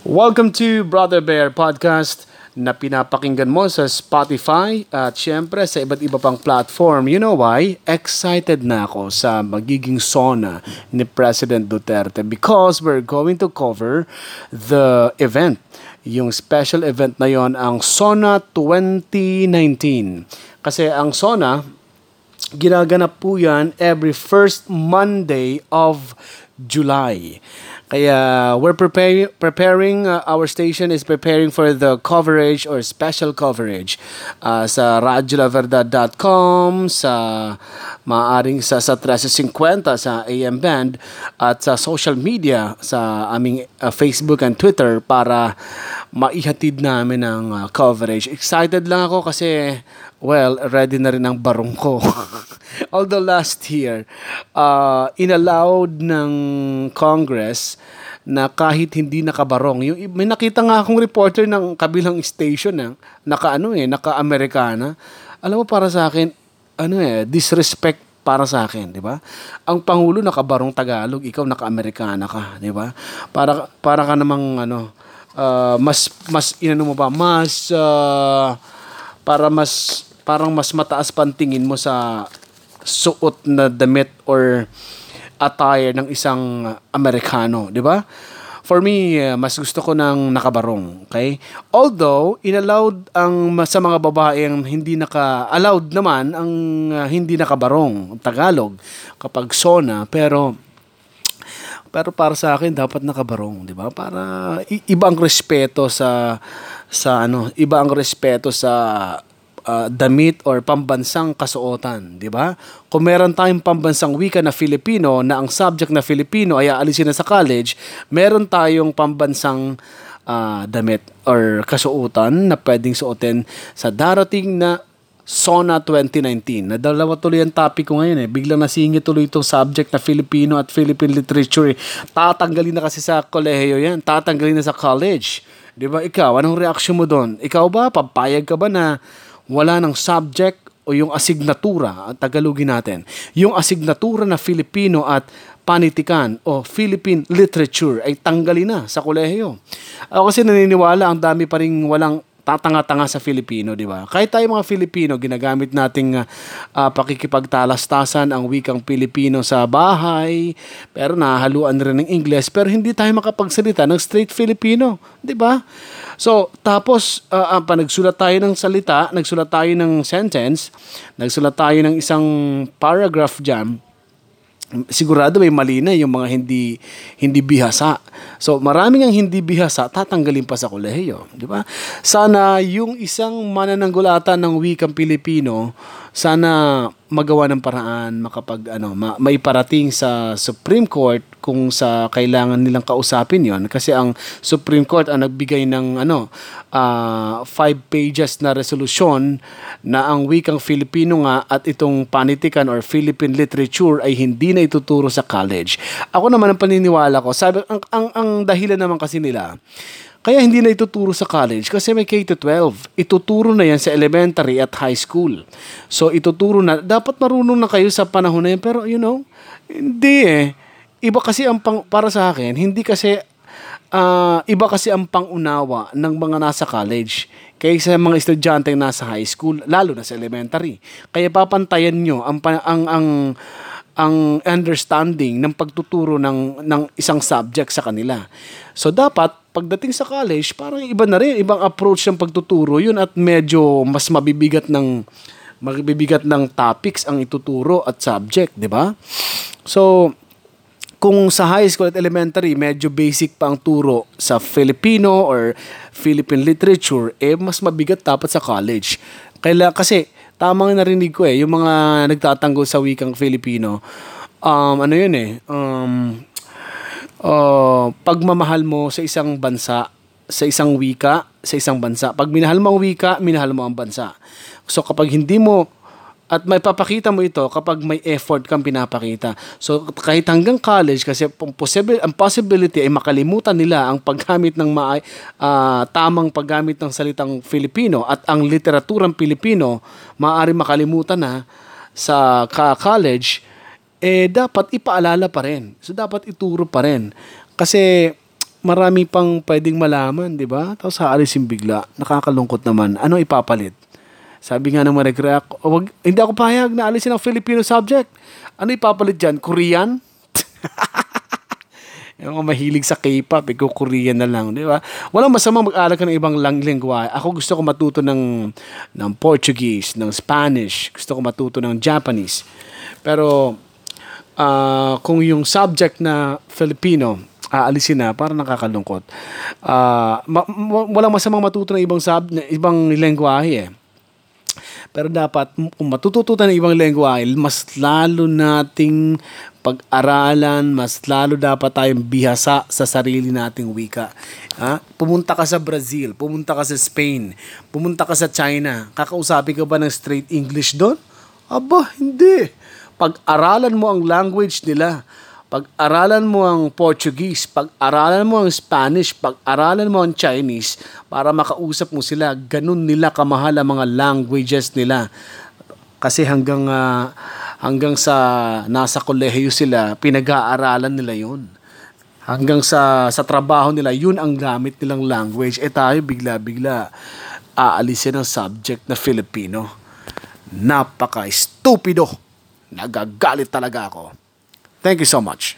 Welcome to Brother Bear Podcast na pinapakinggan mo sa Spotify at syempre sa iba't iba pang platform. You know why? Excited na ako sa magiging SONA ni President Duterte because we're going to cover the event. Yung special event na yon ang SONA 2019. Kasi ang SONA, ginaganap po yan every first Monday of July. Kaya we're preparing preparing uh, our station is preparing for the coverage or special coverage uh, sa radyolaverdad.com sa maaring sa sa 1350 sa AM band at sa social media sa aming uh, Facebook and Twitter para maihatid namin ang uh, coverage. Excited lang ako kasi well, ready na rin ang barong ko. Although last year, uh, inallowed ng Congress na kahit hindi nakabarong. Yung, may nakita nga akong reporter ng kabilang station na naka ano eh, naka-Amerikana. Alam mo para sa akin, ano eh, disrespect para sa akin, di ba? Ang pangulo nakabarong Tagalog, ikaw naka-Amerikana ka, di ba? Para para ka namang ano, uh, mas mas inano mo ba, mas uh, para mas parang mas mataas pantingin mo sa suot na damit or attire ng isang Amerikano, di ba? For me, uh, mas gusto ko ng nakabarong, okay? Although, inallowed ang sa mga babae ang hindi naka allowed naman ang hindi nakabarong, Tagalog kapag sona, pero pero para sa akin dapat nakabarong, 'di ba? Para ibang respeto sa sa ano, iba ang respeto sa uh, damit or pambansang kasuotan, di ba? Kung meron tayong pambansang wika na Filipino na ang subject na Filipino ay aalisin na sa college, meron tayong pambansang uh, damit or kasuotan na pwedeng suotin sa darating na SONA 2019. Na dalawa tuloy ang topic ko ngayon eh. Biglang nasingit tuloy itong subject na Filipino at Philippine literature. Eh. Tatanggalin na kasi sa kolehiyo yan. Tatanggalin na sa college. Di ba? Ikaw, anong reaction mo doon? Ikaw ba, papayag ka ba na wala ng subject o yung asignatura, Tagalogin natin, yung asignatura na Filipino at panitikan o Philippine literature ay tanggalin na sa kolehiyo. Ako kasi naniniwala ang dami pa rin walang tatanga-tanga sa Filipino, di ba? Kahit tayo mga Filipino, ginagamit nating uh, pakikipagtalastasan ang wikang Filipino sa bahay, pero nahaluan rin ng Ingles, pero hindi tayo makapagsalita ng straight Filipino, di ba? So, tapos, uh, uh, pa tayo ng salita, nagsulat tayo ng sentence, nagsulat tayo ng isang paragraph dyan, sigurado may mali na yung mga hindi hindi bihasa. So maraming ang hindi bihasa tatanggalin pa sa kolehiyo, di ba? Sana yung isang manananggulatan ng wikang Pilipino sana magawa ng paraan makapag ano ma, maiparating sa Supreme Court kung sa kailangan nilang kausapin yon kasi ang Supreme Court ang nagbigay ng ano uh, five pages na resolusyon na ang wikang Filipino nga at itong panitikan or Philippine literature ay hindi na ituturo sa college. Ako naman ang paniniwala ko, sabi ang ang, ang dahilan naman kasi nila kaya hindi na ituturo sa college kasi may K-12. Ituturo na yan sa elementary at high school. So ituturo na, dapat marunong na kayo sa panahon na yan. Pero you know, hindi eh. Iba kasi ang pang, para sa akin, hindi kasi, uh, iba kasi ang pangunawa ng mga nasa college kaysa mga estudyante nasa high school, lalo na sa elementary. Kaya papantayan nyo ang, ang, ang, ang understanding ng pagtuturo ng, ng isang subject sa kanila. So dapat pagdating sa college, parang iba na rin, ibang approach ng pagtuturo yun at medyo mas mabibigat ng mabibigat ng topics ang ituturo at subject, di ba? So, kung sa high school at elementary, medyo basic pa ang turo sa Filipino or Philippine literature, eh mas mabigat dapat sa college. Kaya kasi, tamang narinig ko eh, yung mga nagtatanggol sa wikang Filipino, um, ano yun eh, um, uh, pagmamahal mo sa isang bansa, sa isang wika, sa isang bansa. Pag minahal mo ang wika, minahal mo ang bansa. So kapag hindi mo at may papakita mo ito kapag may effort kang pinapakita. So kahit hanggang college kasi possible ang possibility ay makalimutan nila ang paggamit ng ma- uh, tamang paggamit ng salitang Filipino at ang literaturang Pilipino maaari makalimutan na sa college eh dapat ipaalala pa rin. So dapat ituro pa rin. Kasi marami pang pwedeng malaman, di ba? Tapos haalisin bigla. Nakakalungkot naman. Ano ipapalit? Sabi nga ng mga nag-react, wag, hindi ako payag na alisin ang Filipino subject. Ano ipapalit dyan? Korean? Yung mga mahilig sa K-pop, ikaw Korean na lang, di ba? Walang masamang mag-aral ka ng ibang lang. Ako gusto ko matuto ng, ng Portuguese, ng Spanish. Gusto ko matuto ng Japanese. Pero, ah, kung yung subject na Filipino, aalisin na, para nakakalungkot. Ah, ma- ma- walang masamang matuto ng ibang, sub, ng ibang lengguwahe eh. Pero dapat, kung matututo tayo ng ibang lengguwahe, mas lalo nating pag-aralan, mas lalo dapat tayong bihasa sa sarili nating wika. Ha? Pumunta ka sa Brazil, pumunta ka sa Spain, pumunta ka sa China, kakausapin ka ba ng straight English doon? Aba, hindi. Pag-aralan mo ang language nila, pag-aralan mo ang Portuguese, pag-aralan mo ang Spanish, pag-aralan mo ang Chinese, para makausap mo sila, ganun nila kamahal ang mga languages nila. Kasi hanggang ah, hanggang sa nasa kolehiyo sila, pinag-aaralan nila 'yon. Hanggang sa sa trabaho nila, 'yun ang gamit nilang language. Eh tayo bigla-bigla aalisin ang subject na Filipino. Napaka-stupido. Nagagalit talaga ako. Thank you so much.